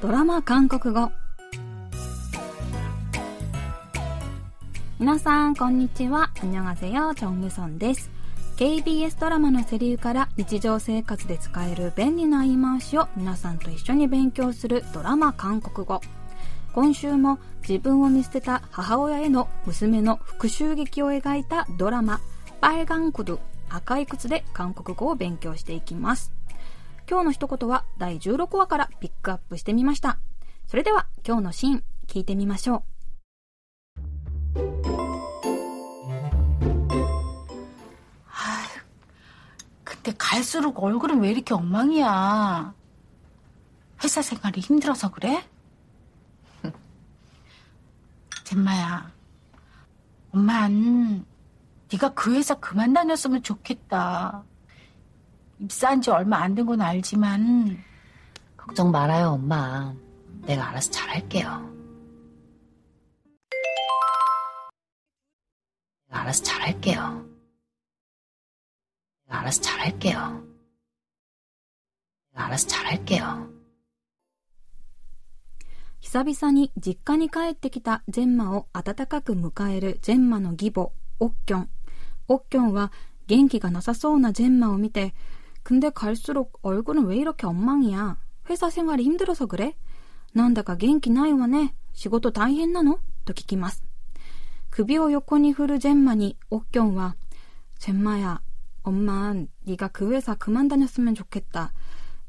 ドラマ韓国語皆さんこんにちは안녕하세요チョンユソンです KBS ドラマのセリフから日常生活で使える便利な言い回しを皆さんと一緒に勉強するドラマ韓国語今週も自分を見捨てた母親への娘の復讐劇を描いたドラマ「빨간クド赤い靴」で韓国語を勉強していきます 今日の一言は第16話からピックアップしてみましたそれでは今日のシーン聞いてみましょう 근데 갈수록 얼굴은 왜 이렇게 엉망이야? 회사 생활이 힘들어서 그래? 잼마야, 엄만 네가 그 회사 그만 다녔으면 좋겠다. 입사한 지 얼마 안 된 건 알지만 걱정 말아요, 엄마. 내가 알아서 잘할게요. 내가 알아서 잘할게요. 내가 알아서 잘할게요. 내가 알아서 잘할게요. 久々に実家に帰ってきたジェンマを温かく迎えるジェンマの義母、オッキョン。オッキョンは元気がなさそうなジェンマを見て、 근데갈수록얼굴은왜이렇게엉망이야회사생활이힘들어서그래なんだか元気ないわね。仕事大変なのと聞きます。首を横に振るジェンマに、オッキョンは、ジェンマや、 엄마, 네가 그 회사 그만 다녔으면 좋겠다.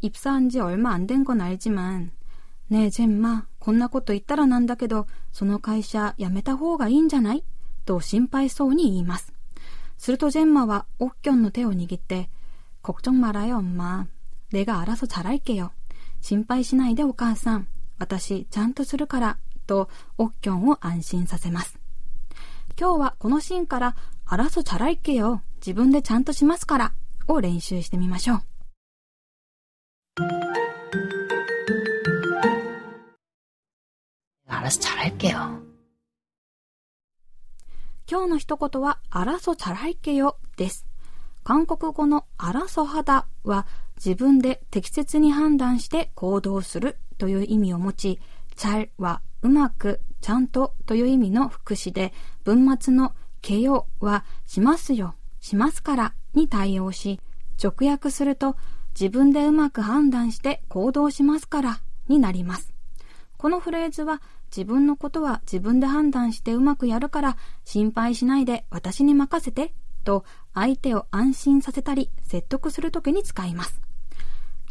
입사한 지 얼마 안 된 건 알지만, 네, 젬마, こんなこと言ったらなんだけど、その会社辞めた方がいいんじゃないと心配そうに言います。するとジェンマはオッキョンの手を握って、 걱정말아요엄마。내가알아서잘할게요。心配しないでお母さん。私ちゃんとするから、とオッキョンを安心させます。今日はこのシーンから、あらそチャラいけよ。自分でちゃんとしますから、を練習してみましょう。 알아서 잘할게요. 今日の一言は、あらそチャラいけよです。 韓国語のあらそ肌は自分で適切に判断して行動するという意味を持ち、チャルはうまく、ちゃんとという意味の副詞で、文末のけよはしますよ、しますからに対応し、直訳すると自分でうまく判断して行動しますからになります。このフレーズは自分のことは自分で判断してうまくやるから心配しないで私に任せてと相手を安心させたり説得するときに使います。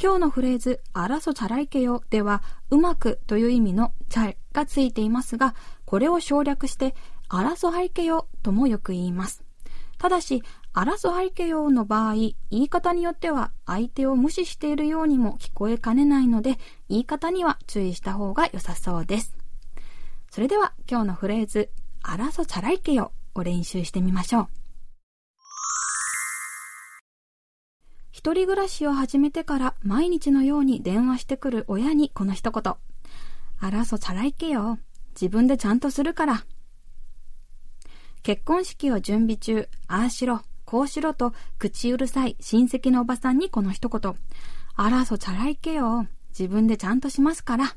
今日のフレーズ、あらそチャラいけよでは、うまくという意味のチャがついていますが、これを省略して、あらそはいけよともよく言います。ただし、あらそはいけよの場合、言い方によっては相手を無視しているようにも聞こえかねないので、言い方には注意した方が良さそうです。それでは今日のフレーズ、あらそチャラいけよを練習してみましょう。一人暮らしを始めてから毎日のように電話してくる親にこの一言。あらそチャラいけよ。自分でちゃんとするから。結婚式を準備中、ああしろ、こうしろと口うるさい親戚のおばさんにこの一言。あらそチャラいけよ。自分でちゃんとしますから。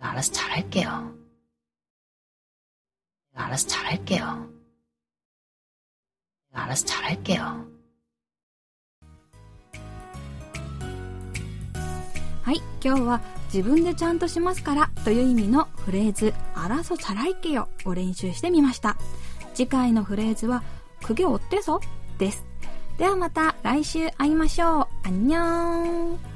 알아서잘할게요알아서잘할게요 알아서잘할게요はい、今日は自分でちゃんとしますからという意味のフレーズ、あらそチャラいけよを練習してみました。次回のフレーズは、くげおってそです。ではまた来週会いましょう。あんにゃーん。